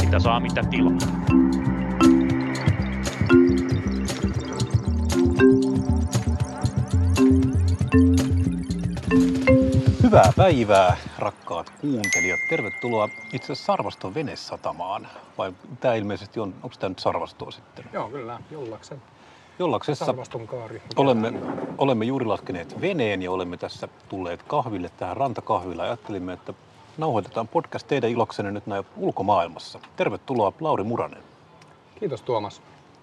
Mitä saa, mitä tilaa. Hyvää päivää, rakkaat kuuntelijat. Tervetuloa itse asiassa Sarvaston venesatamaan. Vai tämä ilmeisesti on, onko tämä nyt Sarvastoa sitten? Joo, kyllä, jollaksen. Jollaksessa olemme, olemme juuri laskeneet veneen ja olemme tässä tulleet kahville tähän rantakahvilla. Ajattelimme, että nauhoitetaan podcast teidän iloksenne nyt näin ulkomaailmassa. Tervetuloa Lauri Muranen. Kiitos Tuomas.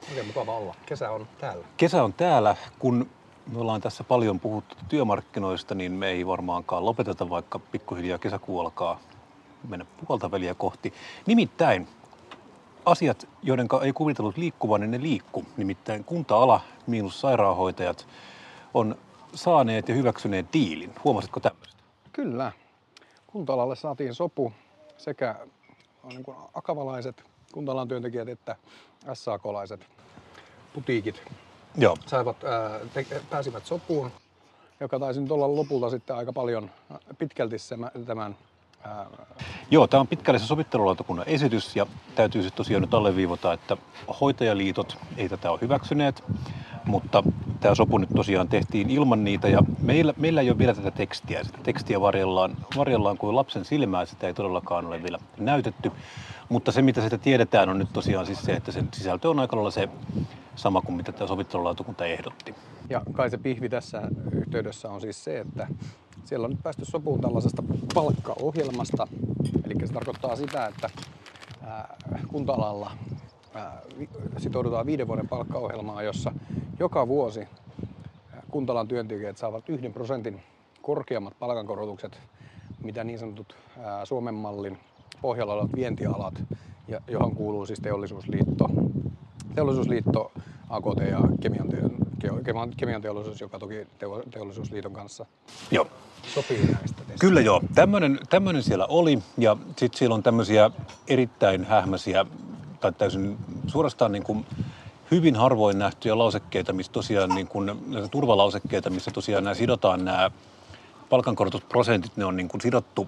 Oikein mukava olla. Kesä on täällä. Kesä on täällä, kun me ollaan tässä paljon puhuttu työmarkkinoista, niin me ei varmaankaan lopeteta, vaikka pikkuhiljaa kesäkuu alkaa mennä puolta väliä kohti. Nimittäin asiat, joiden ei kuvitellut liikkuvan, niin ne liikku. Nimittäin kunta-ala miinus sairaanhoitajat on saaneet ja hyväksyneet diilin. Huomasitko tämmöistä? Kyllä. Kunta-alalle saatiin sopu sekä niin kuin akavalaiset kunta työntekijät että SAK-laiset putiikit Joo. saivat, ää, te, pääsivät sopuun, joka taisi nyt olla lopulta sitten aika paljon pitkälti tämän Joo, tämä on pitkälle se sovittelulautakunnan esitys ja täytyy sitten tosiaan nyt alleviivata, että hoitajaliitot ei tätä ole hyväksyneet, mutta tämä sopu nyt tosiaan tehtiin ilman niitä ja meillä, meillä ei ole vielä tätä tekstiä. Sitä tekstiä varjellaan, varjellaan kuin lapsen silmää, sitä ei todellakaan ole vielä näytetty. Mutta se, mitä sitä tiedetään, on nyt tosiaan siis se, että sen sisältö on aika lailla se sama kuin mitä tämä sovittelulautakunta ehdotti. Ja kai se pihvi tässä yhteydessä on siis se, että siellä on nyt päästy sopuun tällaisesta palkkaohjelmasta. Eli se tarkoittaa sitä, että kunta-alalla sitoudutaan viiden vuoden palkkaohjelmaan, jossa joka vuosi kuntalan työntekijät saavat yhden prosentin korkeammat palkankorotukset, mitä niin sanotut Suomen mallin pohjalla olevat vientialat, johon kuuluu siis teollisuusliitto, teollisuusliitto AKT ja kemian, kemian teollisuus, joka toki teollisuusliiton kanssa Joo. sopii näistä. Testistä. Kyllä joo. Tämmöinen, tämmöinen siellä oli ja sitten siellä on tämmöisiä erittäin hähmäisiä tai täysin suorastaan niin kuin hyvin harvoin nähtyjä lausekkeita, missä tosiaan niin kuin, turvalausekkeita, missä tosiaan nämä sidotaan nämä palkankorotusprosentit, ne on niin kuin sidottu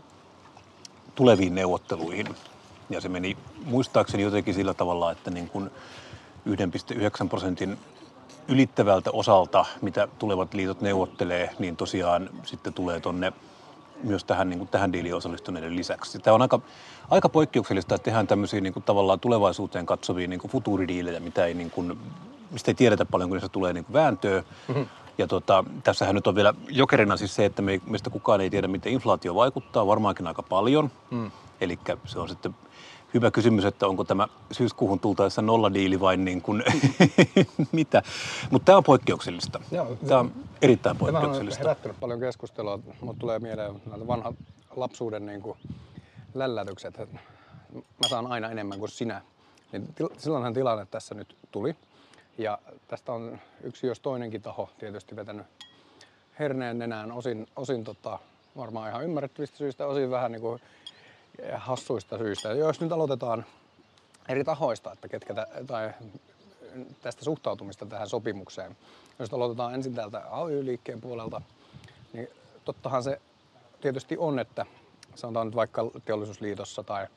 tuleviin neuvotteluihin. Ja se meni muistaakseni jotenkin sillä tavalla, että niin kuin 1,9 prosentin ylittävältä osalta, mitä tulevat liitot neuvottelee, niin tosiaan sitten tulee tonne myös tähän, niin kuin tähän diiliin osallistuneiden lisäksi. Tämä on aika, aika poikkeuksellista, että tehdään tämmöisiä niin kuin, tavallaan tulevaisuuteen katsovia niin kuin futuuridiilejä, mitä ei, niin kuin, mistä ei tiedetä paljon, kun se tulee niin kuin vääntöä. Mm-hmm. Ja tota, tässähän nyt on vielä jokerina siis se, että me, meistä kukaan ei tiedä, miten inflaatio vaikuttaa, varmaankin aika paljon. Mm. Eli se on sitten hyvä kysymys, että onko tämä syyskuuhun tultaessa nolladiili vai niin kuin, mitä. Mutta tämä on poikkeuksellista. Joo, tämä on erittäin Tämä on poikkeuksellista. herättänyt paljon keskustelua. Mutta tulee mieleen nämä vanhat lapsuuden niin kuin lällätykset. Mä saan aina enemmän kuin sinä. Niin til- silloinhan tilanne tässä nyt tuli. Ja tästä on yksi jos toinenkin taho tietysti vetänyt herneen nenään osin, osin tota, varmaan ihan ymmärrettävistä syistä, osin vähän niin kuin hassuista syistä. Jos nyt aloitetaan eri tahoista, että ketkä tä, tai tästä suhtautumista tähän sopimukseen. Jos aloitetaan ensin täältä AY-liikkeen puolelta, niin tottahan se tietysti on, että sanotaan nyt vaikka teollisuusliitossa tai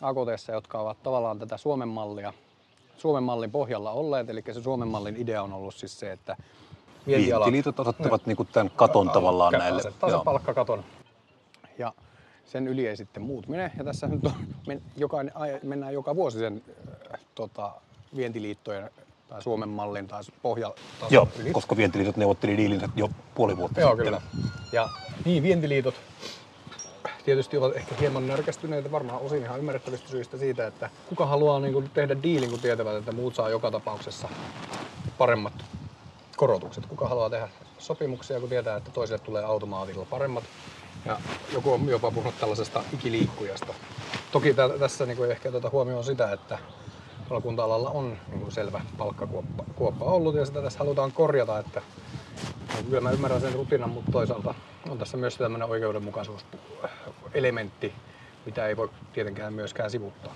AKT, jotka ovat tavallaan tätä Suomen mallia, Suomen mallin pohjalla olleet, eli se Suomen mallin idea on ollut siis se, että Vientiliitot asettavat niin tämän katon tavallaan näille. Joo. palkkakaton. Ja sen yli ei sitten muut mene. Ja tässä nyt on, men, jokainen, ai- mennään joka vuosi sen äh, tota, vientiliittojen tai Suomen mallin tai pohjatason Joo, yli. koska vientiliitot neuvotteli diilinsä jo puoli vuotta Joo, sitten. kyllä. Ja niin, vientiliitot tietysti ovat ehkä hieman närkästyneitä, varmaan osin ihan ymmärrettävistä syistä siitä, että kuka haluaa niin kuin, tehdä diilin, kun tietävät, että muut saa joka tapauksessa paremmat korotukset. Kuka haluaa tehdä sopimuksia, kun tietää, että toiselle tulee automaatilla paremmat. Ja joku on jopa puhunut tällaisesta ikiliikkujasta. Toki tä- tässä niin kuin ehkä tuota huomioon sitä, että kunta-alalla on niin selvä palkkakuoppa kuoppa ollut ja sitä tässä halutaan korjata, että No, Kyllä mä ymmärrän sen rutinan, mutta toisaalta on tässä myös tämmöinen oikeudenmukaisuuselementti, mitä ei voi tietenkään myöskään sivuttaa.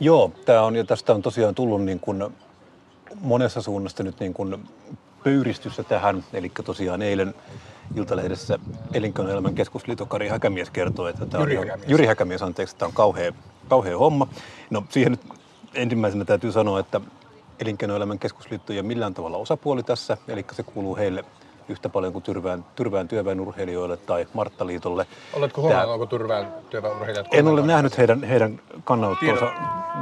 Joo, tämä on, ja tästä on tosiaan tullut niin kuin monessa suunnasta nyt niin kuin pöyristyssä tähän. Eli tosiaan eilen, Iltalehdessä elinkeinoelämän keskusliiton Kari Häkämies kertoo, että tämä Jyri on, Häkämies. Jyri Häkämies, anteeksi, tämä on kauhea, kauhea homma. No siihen nyt ensimmäisenä täytyy sanoa, että elinkeinoelämän keskusliitto ei ole millään tavalla osapuoli tässä, eli se kuuluu heille yhtä paljon kuin Tyrvään, Tyrvään työväenurheilijoille tai Marttaliitolle. Oletko huomannut, onko Tyrvään työväenurheilijat En ole nähnyt heidän, heidän kannanottonsa.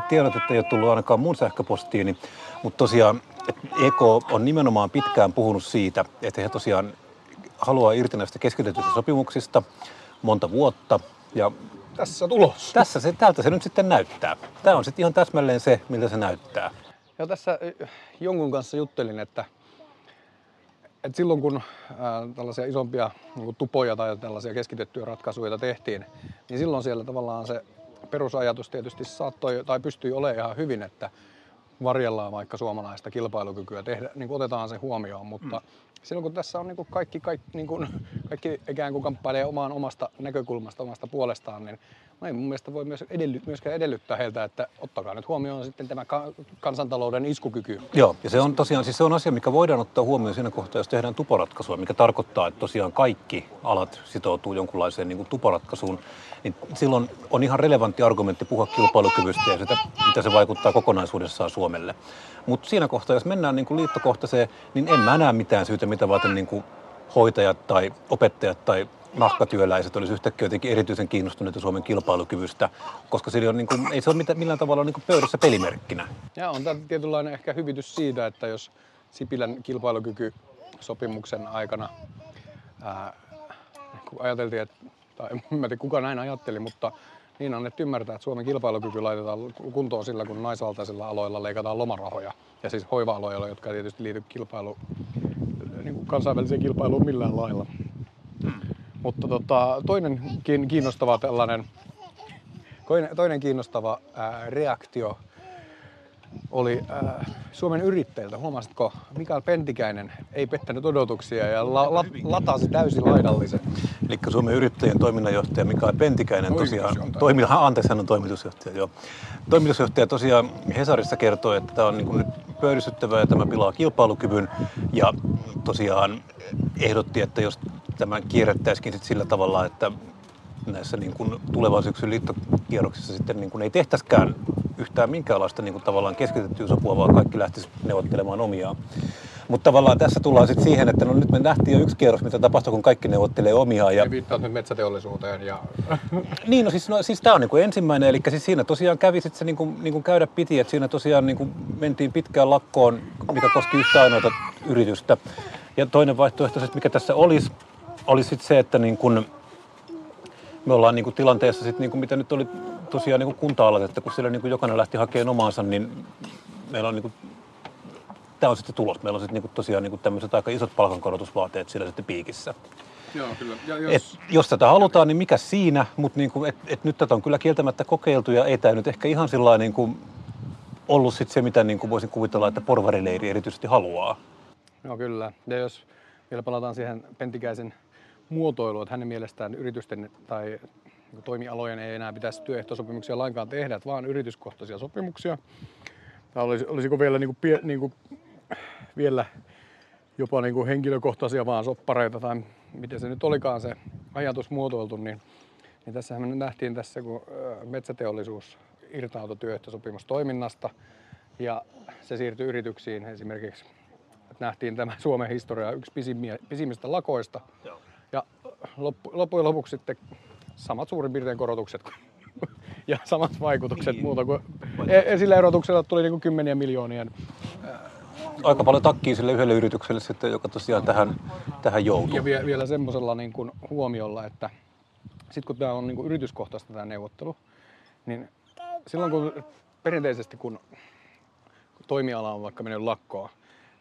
Tiedot, että ei ole tullut ainakaan mun sähköpostiini. Mutta tosiaan EK on nimenomaan pitkään puhunut siitä, että he tosiaan haluaa irti näistä keskitetyistä sopimuksista monta vuotta. Ja Tässä tulos. tässä se, tältä se nyt sitten näyttää. Tämä on sitten ihan täsmälleen se, miltä se näyttää. Ja tässä äh, jonkun kanssa juttelin, että, että silloin kun ää, tällaisia isompia niin tupoja tai tällaisia keskitettyjä ratkaisuja tehtiin, niin silloin siellä tavallaan se perusajatus tietysti saattoi tai pystyi olemaan ihan hyvin, että varjellaan vaikka suomalaista kilpailukykyä, tehdä, niin kuin otetaan se huomioon, mutta mm. silloin kun tässä on niin kuin kaikki, kaikki, niin kuin, kaikki ikään kuin kamppailee omaan omasta näkökulmasta, omasta puolestaan, niin no ei mun mielestä voi myös edelly, myöskään edellyttää heiltä, että ottakaa nyt huomioon sitten tämä ka- kansantalouden iskukyky. Joo, ja se on tosiaan siis se on asia, mikä voidaan ottaa huomioon siinä kohtaa, jos tehdään tuporatkaisua, mikä tarkoittaa, että tosiaan kaikki alat sitoutuu jonkunlaiseen niin kuin tuporatkaisuun, niin silloin on ihan relevantti argumentti puhua kilpailukyvystä ja sitä, mitä se vaikuttaa kokonaisuudessaan Suomelle. Mutta siinä kohtaa, jos mennään niin kuin liittokohtaiseen, niin en mä näe mitään syytä, mitä varten niin kuin hoitajat tai opettajat tai nahkatyöläiset olisi yhtäkkiä jotenkin erityisen kiinnostuneita Suomen kilpailukyvystä, koska se on niin kuin, ei se ole mitään, millään tavalla niin kuin pöydässä pelimerkkinä. Ja on tämä tietynlainen ehkä hyvitys siitä, että jos Sipilän kilpailukykysopimuksen aikana ää, kun ajateltiin, että, tai en tiedä kuka näin ajatteli, mutta niin annettu ymmärtää, että Suomen kilpailukyky laitetaan kuntoon sillä, kun naisvaltaisilla aloilla leikataan lomarahoja. Ja siis hoiva-aloilla, jotka ei tietysti liity kilpailu, niin kuin kansainväliseen kilpailuun millään lailla. Mutta tota, toinen kiin- kiinnostava tällainen, toinen, kiinnostava ää, reaktio oli ää, Suomen yrittäjiltä. Huomasitko, Mikael Pentikäinen ei pettänyt odotuksia ja la, la, latasi täysin laidallisen. Eli Suomen yrittäjien toiminnanjohtaja Mikael Pentikäinen tosiaan, toimi, anteeksi hän on toimitusjohtaja, joo. Toimitusjohtaja tosiaan Hesarissa kertoi, että tämä on niin kuin nyt pöyristyttävää ja tämä pilaa kilpailukyvyn ja tosiaan ehdotti, että jos tämä kierrettäisikin sit sillä tavalla, että näissä niin kuin tulevan syksyn liittokierroksissa sitten niin kuin ei tehtäskään yhtään minkäänlaista niin kuin tavallaan keskitettyä sopua, vaan kaikki lähtisi neuvottelemaan omiaan. Mutta tavallaan tässä tullaan sitten siihen, että no nyt me nähtiin jo yksi kierros, mitä tapahtuu, kun kaikki neuvottelee omiaan. Ja viittaat nyt metsäteollisuuteen ja niin, no siis, no, siis tämä on niinku ensimmäinen, eli siis siinä tosiaan kävi sit se niinku, niinku käydä piti, että siinä tosiaan niinku mentiin pitkään lakkoon, mikä koski yhtä ainoata yritystä. Ja toinen vaihtoehto, mikä tässä olisi, olisi sit se, että niin kun me ollaan niinku tilanteessa, sit, niinku, mitä nyt oli tosiaan niinku kunta-alat, että kun siellä niinku jokainen lähti hakemaan omaansa, niin meillä on niinku, tämä on sitten tulos. Meillä on sitten niinku tosiaan niinku tämmöiset aika isot palkankorotusvaateet siellä sitten piikissä. Joo, kyllä. Ja Et, jos tätä halutaan, niin mikä siinä, mutta niinku, et, et nyt tätä on kyllä kieltämättä kokeiltu ja ei tämä nyt ehkä ihan sillä niinku ollut sit se, mitä niinku voisin kuvitella, että porvarileiri erityisesti haluaa. Joo, kyllä. Ja jos vielä palataan siihen Pentikäisen muotoiluun, että hänen mielestään yritysten tai toimialojen ei enää pitäisi työehtosopimuksia lainkaan tehdä, että vaan yrityskohtaisia sopimuksia. Tai olisi, olisiko vielä, niin kuin, niin kuin, vielä jopa niin kuin henkilökohtaisia vaan soppareita tai miten se nyt olikaan se ajatus muotoiltu, niin, niin tässähän me nähtiin tässä, kun metsäteollisuus irtautui työehtosopimustoiminnasta ja se siirtyi yrityksiin esimerkiksi nähtiin tämä Suomen historia yksi pisimmistä lakoista. Joo. Loppu, loppujen lopuksi sitten samat suurin piirtein korotukset ja samat vaikutukset Niin. muuta kuin e- sillä erotuksella tuli niin kuin kymmeniä miljoonia. Aika paljon takkii sille yhdelle yritykselle sitten, joka tosiaan tähän, tähän joutuu. Ja vie, vielä semmoisella niin kuin huomiolla, että sitten kun tämä on niin kuin yrityskohtaista tämä neuvottelu, niin silloin kun perinteisesti kun toimiala on vaikka mennyt lakkoon,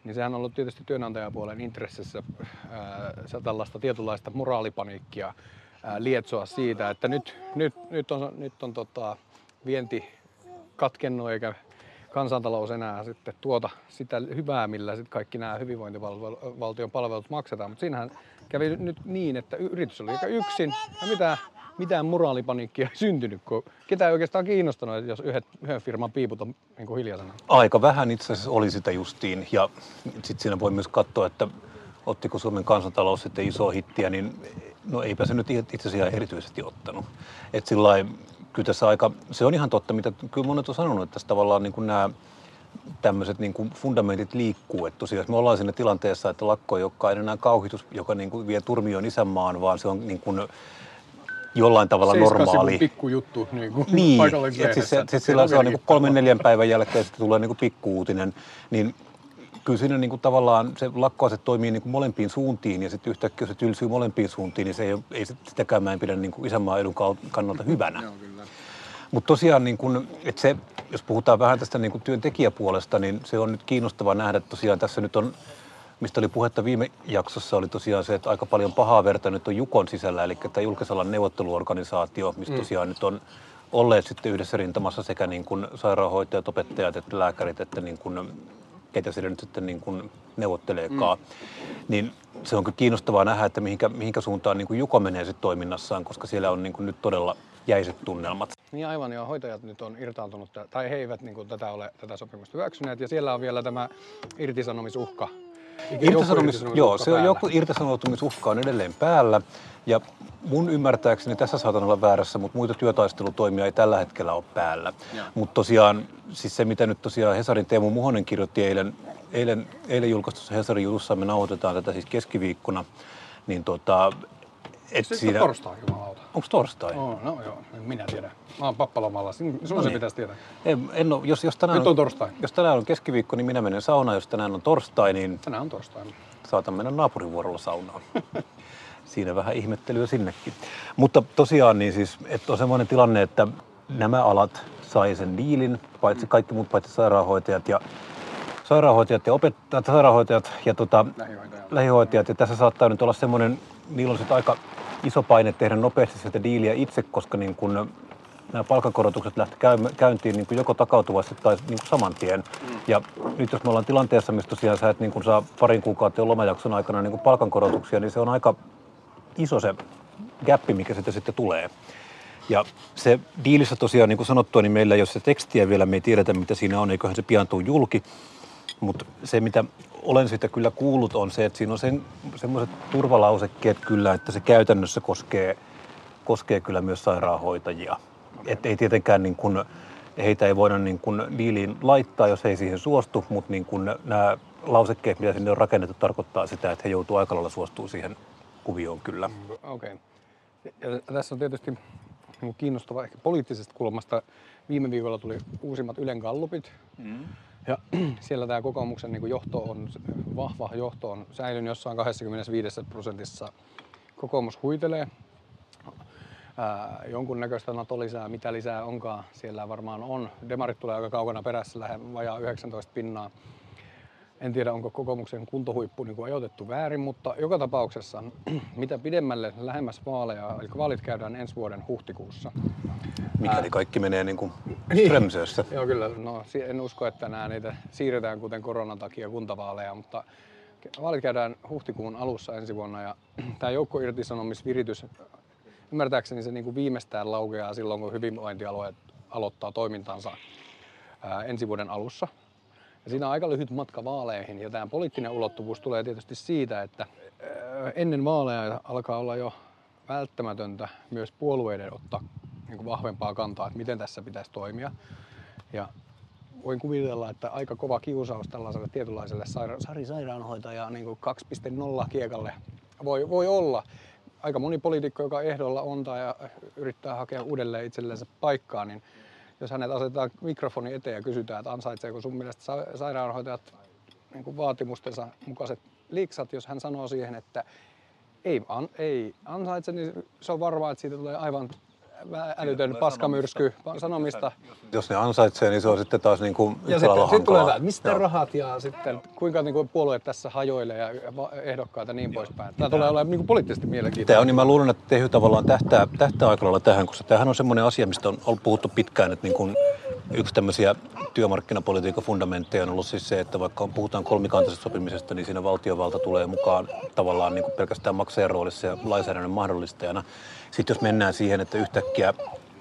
niin sehän on ollut tietysti työnantajapuolen intressissä ää, tällaista tietynlaista moraalipaniikkia ää, lietsoa siitä, että nyt, nyt, nyt on, nyt on tota, vienti katkennut eikä kansantalous enää sitten tuota sitä hyvää, millä sitten kaikki nämä hyvinvointivaltion palvelut maksetaan. Mutta siinähän kävi nyt niin, että yritys oli aika yksin ja mitään, mitään moraalipaniikkia ei syntynyt, kun ketä ei oikeastaan kiinnostanut, jos yhdet, yhden firman piiput on niin kuin hiljaisena. Aika vähän itse asiassa oli sitä justiin ja sitten siinä voi myös katsoa, että ottiko Suomen kansantalous sitten iso hittiä, niin no eipä se nyt itse asiassa erityisesti ottanut. Et sillai, kyllä tässä aika, se on ihan totta, mitä kyllä monet on sanonut, että tässä tavallaan niin kuin nämä tämmöiset niin kuin fundamentit liikkuu. Että tosiaan me ollaan siinä tilanteessa, että lakko ei olekaan enää kauhitus, joka niin kuin vie turmioon isänmaan, vaan se on niin kuin jollain tavalla normaali. pikkujuttu niin kuin niin, että siis, se, siis sillä se on niin kuin kolmen neljän päivän jälkeen sitten tulee niin kuin pikkuuutinen, niin kyllä siinä niin kuin tavallaan se lakkoase toimii niin kuin molempiin suuntiin ja sitten yhtäkkiä se tylsyy molempiin suuntiin, niin se ei, ei sitäkään mä en pidä niin kuin isänmaan edun kannalta hyvänä. Mutta tosiaan, niin kun, että se, jos puhutaan vähän tästä niin kun työntekijäpuolesta, niin se on nyt kiinnostavaa nähdä, että tosiaan tässä nyt on, mistä oli puhetta viime jaksossa, oli tosiaan se, että aika paljon pahaa verta nyt on Jukon sisällä, eli tämä julkisalan neuvotteluorganisaatio, mistä mm. tosiaan nyt on olleet sitten yhdessä rintamassa sekä niin kuin sairaanhoitajat, opettajat että lääkärit, että niin kuin, ketä siellä nyt sitten niin kuin neuvotteleekaan. Mm. Niin se on kyllä kiinnostavaa nähdä, että mihinkä, mihinkä suuntaan niin kuin Juko menee sitten toiminnassaan, koska siellä on niin kuin nyt todella jäiset tunnelmat. Niin aivan, ja hoitajat nyt on irtaantunut, tai he eivät niin kuin, tätä ole tätä sopimusta hyväksyneet, ja siellä on vielä tämä irtisanomisuhka. Irtisanomis, joo, se on joku irtisanoutumisuhka on edelleen päällä, ja mun ymmärtääkseni tässä saatan olla väärässä, mutta muita työtaistelutoimia ei tällä hetkellä ole päällä. Mutta tosiaan, siis se mitä nyt tosiaan Hesarin Teemu Muhonen kirjoitti eilen, eilen, eilen julkaistussa Hesarin jutussa, me nauhoitetaan tätä siis keskiviikkona, niin tota, et Sitten siinä... torstai, jumalauta. Onko torstai? Oh, no joo, minä tiedän. Mä oon pappalomalla, sinun no niin. se pitäisi tietää. En, en ole, jos, jos tänään Nyt on torstai. Jos tänään on keskiviikko, niin minä menen saunaan. Jos tänään on torstai, niin... Tänään on torstai. Saatan mennä naapurivuorolla saunaan. Siinä vähän ihmettelyä sinnekin. Mutta tosiaan niin siis, että on semmoinen tilanne, että nämä alat sai sen diilin, paitsi kaikki muut paitsi sairaanhoitajat ja sairaanhoitajat ja opettajat, sairaanhoitajat ja tota, lähihoitajat. lähihoitajat. Ja tässä saattaa nyt olla semmoinen, niillä on sitten aika iso paine tehdä nopeasti sitä diiliä itse, koska niin kun nämä palkankorotukset lähti käyntiin niin kuin joko takautuvasti tai niin kuin saman tien. Mm. Ja nyt jos me ollaan tilanteessa, missä tosiaan sä et niin kuin saa parin kuukauden lomajakson aikana niin kuin palkankorotuksia, niin se on aika iso se gappi, mikä sitten sitten tulee. Ja se diilissä tosiaan, niin kuin sanottua, niin meillä ei ole se tekstiä vielä, me ei tiedetä mitä siinä on, eiköhän se pian tule julki. Mutta se, mitä olen sitä kyllä kuullut, on se, että siinä on sen, semmoiset turvalausekkeet kyllä, että se käytännössä koskee, koskee kyllä myös sairaanhoitajia. Okay. Että ei tietenkään niin kuin, heitä ei voida niin kuin diiliin laittaa, jos he ei siihen suostu, mutta niin kuin nämä lausekkeet, mitä sinne on rakennettu, tarkoittaa sitä, että he joutuu aika lailla suostuu siihen kuvioon kyllä. Okei. Okay. Ja tässä on tietysti kiinnostava ehkä poliittisesta kulmasta. Viime viikolla tuli uusimmat Ylen gallupit. Mm. Ja siellä tämä kokoomuksen niin johto on, vahva johto on säilynyt jossain 25 prosentissa. Kokoomus huitelee. Ää, jonkunnäköistä NATO lisää, mitä lisää onkaan, siellä varmaan on. Demarit tulee aika kaukana perässä, lähden vajaa 19 pinnaa. En tiedä, onko kokoomuksen kuntohuippu niin ajoitettu väärin, mutta joka tapauksessa mitä pidemmälle lähemmäs vaaleja, eli vaalit käydään ensi vuoden huhtikuussa. Mikäli kaikki menee niin kuin niin. Strömsössä. Joo, kyllä. No, en usko, että nämä niitä siirretään kuten koronan takia kuntavaaleja, mutta vaalit käydään huhtikuun alussa ensi vuonna ja tämä joukkoirtisanomisviritys, ymmärtääkseni se niin kuin viimeistään laukeaa silloin, kun hyvinvointialueet aloittaa toimintansa ää, ensi vuoden alussa. Ja siinä on aika lyhyt matka vaaleihin ja tämä poliittinen ulottuvuus tulee tietysti siitä, että ennen vaaleja alkaa olla jo välttämätöntä myös puolueiden ottaa niin vahvempaa kantaa, että miten tässä pitäisi toimia. Ja voin kuvitella, että aika kova kiusaus tällaiselle tietynlaiselle saira- Sari Sairaanhoitaja niin 2.0 kiekalle voi, voi olla. Aika moni poliitikko, joka ehdolla on tai yrittää hakea uudelleen itsellensä paikkaa, niin jos hänet asetetaan mikrofoni eteen ja kysytään, että ansaitseeko sun mielestä sairaanhoitajat niin kuin vaatimustensa mukaiset liiksat, jos hän sanoo siihen, että ei, an, ei ansaitse, niin se on varmaa, että siitä tulee aivan älytön paskamyrsky sanomista. Jos ne ansaitsee, niin se on sitten taas niin kuin Ja sitten sit tulee tämä, mistä Joo. rahat ja sitten kuinka niin kuin puolueet tässä hajoilee ja ehdokkaat ja niin poispäin. Tämä tulee olemaan niin kuin poliittisesti mielenkiintoista. Tämä on, niin mä luulen, että Tehy tavallaan tähtää, tähtää aika lailla tähän, koska tämähän on semmoinen asia, mistä on ollut puhuttu pitkään, että niin kuin yksi tämmöisiä työmarkkinapolitiikan fundamentteja on ollut siis se, että vaikka puhutaan kolmikantaisesta sopimisesta, niin siinä valtiovalta tulee mukaan tavallaan niin kuin pelkästään maksajan roolissa ja lainsäädännön mahdollistajana. Sitten jos mennään siihen, että yhtäkkiä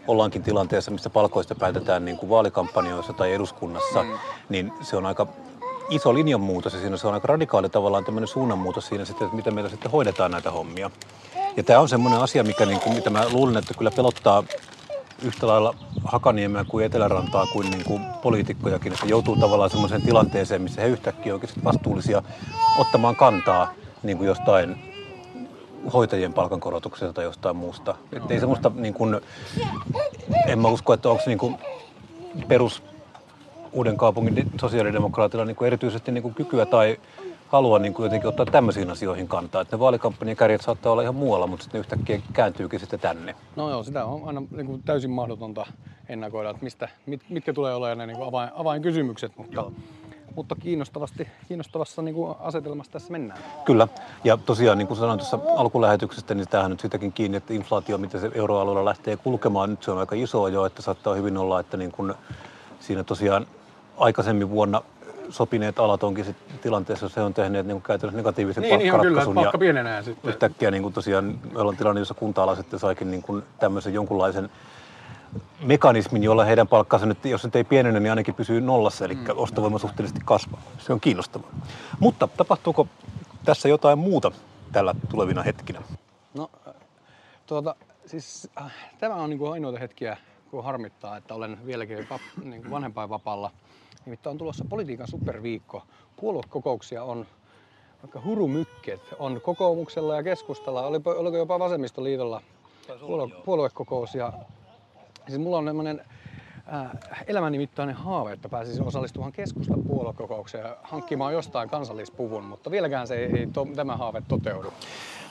ollaankin tilanteessa, missä palkoista päätetään niin kuin vaalikampanjoissa tai eduskunnassa, mm. niin se on aika iso linjanmuutos ja siinä se on aika radikaali tavallaan tämmöinen suunnanmuutos siinä sitten, että miten meillä sitten hoidetaan näitä hommia. Ja tämä on semmoinen asia, mikä niin kuin, mitä mä luulen, että kyllä pelottaa yhtä lailla Hakaniemeä kuin Etelärantaa kuin, niin kuin poliitikkojakin, että joutuu tavallaan semmoiseen tilanteeseen, missä he yhtäkkiä oikeasti vastuullisia ottamaan kantaa niin kuin jostain hoitajien palkankorotuksesta tai jostain muusta. Että ei semmoista, niin kuin, en mä usko, että onko niin kuin perus uuden kaupungin sosiaalidemokraatilla niin kuin erityisesti niin kuin kykyä tai halua niin kuin jotenkin ottaa tämmöisiin asioihin kantaa. Että ne vaalikampanjan kärjet saattaa olla ihan muualla, mutta sitten ne yhtäkkiä kääntyykin sitten tänne. No joo, sitä on aina niin kuin täysin mahdotonta ennakoida, että mistä, mit, mitkä tulee olemaan ne niin kuin avain, avainkysymykset, mutta, joo. mutta kiinnostavasti, kiinnostavassa niin kuin asetelmassa tässä mennään. Kyllä, ja tosiaan niin kuin sanoin tuossa alkulähetyksestä, niin tämähän nyt sitäkin kiinni, että inflaatio, miten se euroalueella lähtee kulkemaan, nyt se on aika iso jo, että saattaa hyvin olla, että niin kuin siinä tosiaan aikaisemmin vuonna sopineet alat onkin sit tilanteessa, jossa he on tehneet niin käytännössä negatiivisen niin, palkkaratkaisun. Niin, kyllä, pienenee sitten. Yhtäkkiä niin kuin tosiaan meillä on tilanne, jossa kunta sitten saikin niin kuin tämmöisen jonkunlaisen mekanismin, jolla heidän palkkansa nyt, jos nyt ei pienene, niin ainakin pysyy nollassa, eli mm. ostovoima suhteellisesti kasvaa. Se on kiinnostavaa. Mutta tapahtuuko tässä jotain muuta tällä tulevina hetkinä? No, tuota, siis äh, tämä on niin kuin ainoita hetkiä, kun harmittaa, että olen vieläkin vap, niin kuin vanhempainvapaalla. Nimittäin on tulossa politiikan superviikko. Puoluekokouksia on vaikka hurumykket. On kokoomuksella ja keskustalla, oliko jopa vasemmistoliitolla puolue, puoluekokous. Ja, siis mulla on sellainen äh, elämänimittainen haave, että pääsisin osallistumaan keskustan puoluekokoukseen ja hankkimaan jostain kansallispuvun, mutta vieläkään se ei, ei to, tämä haave toteudu.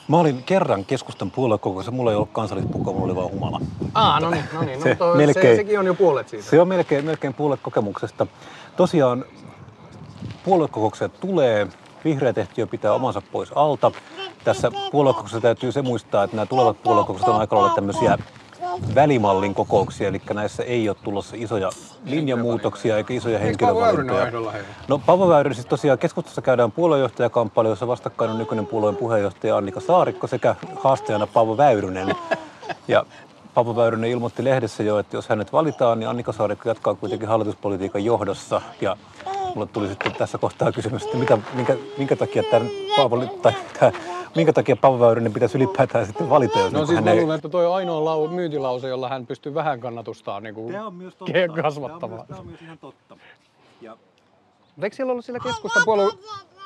Mä olin kerran keskustan puoluekokouksessa, mulla ei ollut kansallispukua, mulla oli vaan humala. Ah, no niin, no niin. No, se, to, melkein, se, sekin on jo puolet siitä. Se on melkein, melkein puolet kokemuksesta. Tosiaan puoluekokouksia tulee, vihreä tehtiö pitää omansa pois alta. Tässä puoluekokouksessa täytyy se muistaa, että nämä tulevat puoluekokoukset on aika lailla tämmöisiä välimallin kokouksia, eli näissä ei ole tulossa isoja linjamuutoksia eikä isoja henkilövalintoja. No Paavo Väyrynen siis tosiaan keskustassa käydään puolueenjohtajakamppailu, jossa vastakkain on nykyinen puolueen puheenjohtaja Annika Saarikko sekä haastajana Paavo Väyrynen. Ja Paavo Väyrynen ilmoitti lehdessä jo, että jos hänet valitaan, niin Annika Saarikko jatkaa kuitenkin hallituspolitiikan johdossa. Ja mulle tuli sitten tässä kohtaa kysymys, että mitä, minkä, minkä takia tämän Paavo, tai tämä minkä takia Paavo Väyrynen pitäisi ylipäätään sitten valita, jos No niin siis hän mä luulen, että toi on ainoa lau, myyntilause, jolla hän pystyy vähän kannatustaan niin kuin on myös totta. kasvattamaan. Tämä on, myös, ihan totta. Ja... eikö siellä ollut sillä keskustan puolue...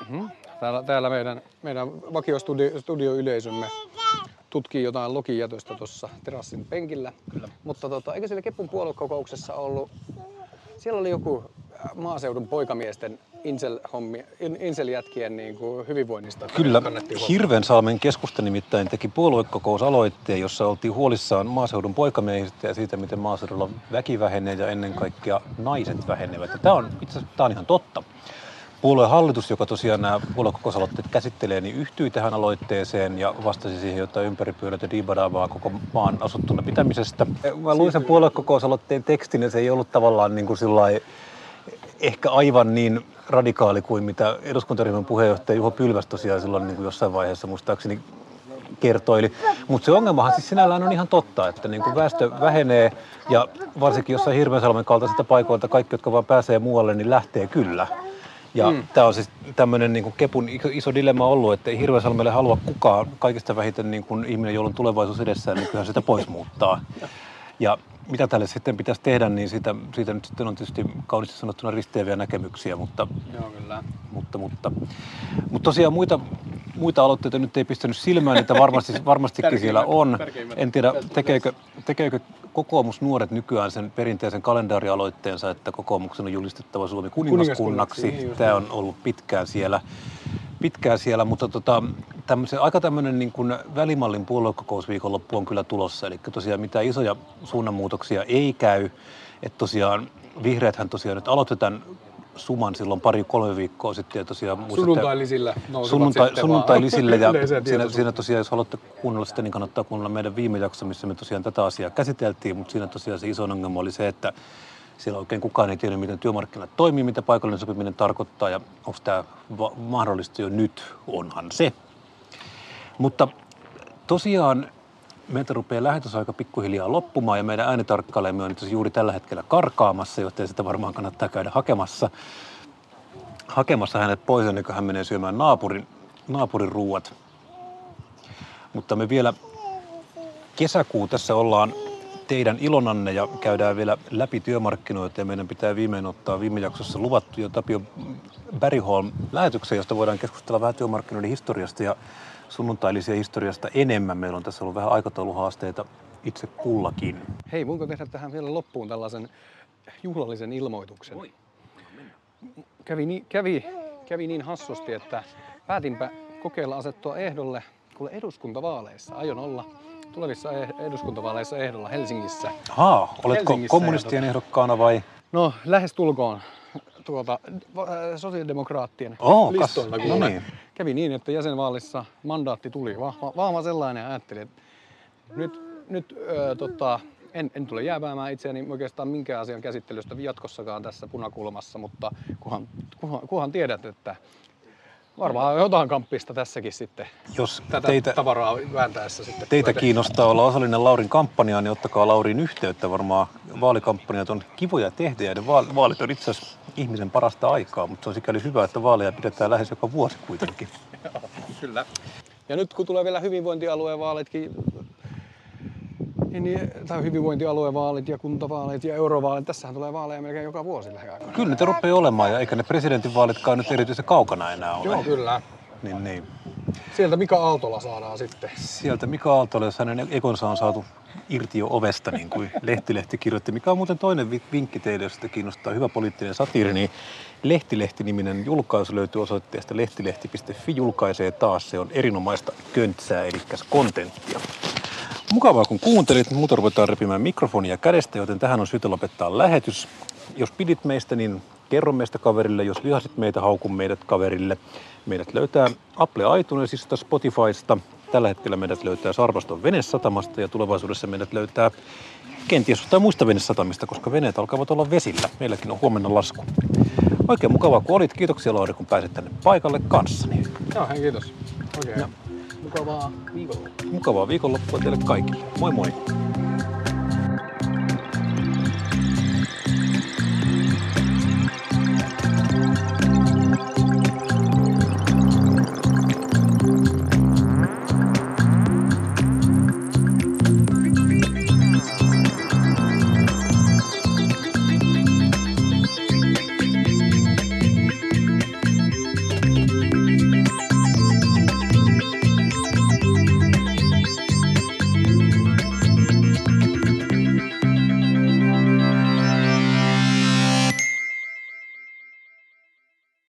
Hmm? Täällä, täällä meidän, meidän vakiostudioyleisömme tutkii jotain lokijätöstä tuossa terassin penkillä. Kyllä. Mutta tota, eikö siellä Kepun puoluekokouksessa ollut, siellä oli joku maaseudun poikamiesten insel-jätkien niin kuin hyvinvoinnista. Kyllä, Hirvensalmen keskusta nimittäin teki puoluekokousaloitteen, jossa oltiin huolissaan maaseudun poikamiehistä ja siitä, miten maaseudulla väki vähenee ja ennen kaikkea naiset vähenevät. Ja tämä on itse asiassa tämä on ihan totta. Puolueen hallitus, joka tosiaan nämä puoluekokousaloitteet käsittelee, niin yhtyi tähän aloitteeseen ja vastasi siihen jotain ympäripyörätä diibadaavaa koko maan asuttuna pitämisestä. Mä luin sen puoluekokousaloitteen tekstin ja se ei ollut tavallaan niin kuin ehkä aivan niin radikaali kuin mitä eduskuntaryhmän puheenjohtaja Juho Pylväs tosiaan silloin niin kuin jossain vaiheessa muistaakseni kertoili. Mutta se ongelmahan siis sinällään on ihan totta, että niin kuin väestö vähenee ja varsinkin jossain Hirveänsalmen kaltaisista paikoilta kaikki, jotka vaan pääsee muualle, niin lähtee kyllä. Ja mm. tämä on siis tämmöinen niin Kepun iso dilemma ollut, että ei Hirveänsalmelle halua kukaan kaikista vähiten niin kuin ihminen, jolla on tulevaisuus edessään, niin kyllähän sitä pois muuttaa. Ja mitä tälle sitten pitäisi tehdä, niin siitä, siitä nyt sitten on tietysti kauniisti sanottuna risteäviä näkemyksiä, mutta, Joo, kyllä. mutta, mutta, mutta tosiaan muita, muita aloitteita nyt ei pistänyt silmään, että varmasti, varmastikin siellä on. En tiedä, tekeekö, tekeekö kokoomus nuoret nykyään sen perinteisen kalendaarialoitteensa, että kokoomuksen on julistettava Suomi kuningaskunnaksi. Niin Tämä on ollut pitkään siellä pitkään siellä, mutta tota, aika tämmöinen niin kuin välimallin puoluekokousviikonloppu on kyllä tulossa. Eli tosiaan mitään isoja suunnanmuutoksia ei käy. Että tosiaan vihreäthän tosiaan nyt aloitetaan suman silloin pari-kolme viikkoa sitten. Ja tosiaan Sunnuntailisillä sunnuntai, sunnuntailisille ja siinä, siinä, tosiaan, jos haluatte kuunnella sitä, niin kannattaa kuunnella meidän viime jakso, missä me tosiaan tätä asiaa käsiteltiin, mutta siinä tosiaan se iso ongelma oli se, että siellä oikein kukaan ei tiedä, miten työmarkkinat toimii, mitä paikallinen sopiminen tarkoittaa ja onko tämä mahdollista jo nyt, onhan se. Mutta tosiaan meiltä rupeaa lähetysaika pikkuhiljaa loppumaan ja meidän äänitarkkailemme on juuri tällä hetkellä karkaamassa, joten sitä varmaan kannattaa käydä hakemassa. hakemassa hänet pois ennen kuin hän menee syömään naapurin, naapurin ruuat. Mutta me vielä kesäkuu tässä ollaan teidän ilonanne ja käydään vielä läpi työmarkkinoita ja meidän pitää viimein ottaa viime jaksossa luvattu jo Tapio Bergholm lähetykseen, josta voidaan keskustella vähän työmarkkinoiden historiasta ja sunnuntailisia historiasta enemmän. Meillä on tässä ollut vähän aikatauluhaasteita itse kullakin. Hei, voinko tehdä tähän vielä loppuun tällaisen juhlallisen ilmoituksen? Voi. Kävi, niin, kävi, kävi niin hassusti, että päätinpä kokeilla asettua ehdolle kuule eduskuntavaaleissa. Aion olla tulevissa eh- eduskuntavaaleissa ehdolla Helsingissä. Haa, oletko Helsingissä kommunistien ja ehdokkaana vai? No, lähes tulkoon tuota, äh, sosiaalidemokraattien kas- listoilla. no kuule. niin. Kävi niin, että jäsenvaalissa mandaatti tuli, vahva, vahva sellainen ja ajattelin, että nyt, nyt ö, tota, en, en tule jääväämään itseäni oikeastaan minkään asian käsittelystä jatkossakaan tässä punakulmassa, mutta kunhan, kunhan, kunhan tiedät, että varmaan jotain kamppista tässäkin sitten Jos tätä teitä, tavaraa vääntäessä sitten. teitä kiinnostaa olla osallinen Laurin kampanjaan, niin ottakaa Laurin yhteyttä. Varmaan vaalikampanjat on kivoja tehdä ja ne vaal- vaalit on itse asiassa ihmisen parasta aikaa, mutta se on sikäli hyvä, että vaaleja pidetään lähes joka vuosi kuitenkin. Kyllä. Ja nyt kun tulee vielä hyvinvointialueen vaalitkin, niin, niin, tai hyvinvointialueen vaalit ja kuntavaalit ja eurovaalit, tässähän tulee vaaleja melkein joka vuosi lähiaikoina. Kyllä niitä rupeaa olemaan ja eikä ne presidentinvaalitkaan nyt erityisen kaukana enää ole. Joo, kyllä. Niin, niin. Sieltä Mika Aaltola saadaan sitten. Sieltä Mika Aaltola, jos hänen ekonsa on saatu irti jo ovesta, niin kuin Lehtilehti kirjoitti, mikä on muuten toinen vi- vinkki teille, jos sitä kiinnostaa hyvä poliittinen satiiri, niin Lehtilehti-niminen julkaisu löytyy osoitteesta lehtilehti.fi, julkaisee taas, se on erinomaista köntsää, eli kontenttia. Mukavaa kun kuuntelit, muuta ruvetaan repimään mikrofonia kädestä, joten tähän on syytä lopettaa lähetys. Jos pidit meistä, niin kerro meistä kaverille. Jos vihasit meitä, hauku meidät kaverille. Meidät löytää Apple iTunesista, Spotifysta. Tällä hetkellä meidät löytää Sarvaston venesatamasta ja tulevaisuudessa meidät löytää kenties jostain muista venesatamista, koska veneet alkavat olla vesillä. Meilläkin on huomenna lasku. Oikein mukavaa kun olit. Kiitoksia Lauri, kun pääsit tänne paikalle kanssani. Joo, hei, kiitos. Oikein. Mukavaa viikonloppua. Mukavaa viikonloppua teille kaikille. Moi moi!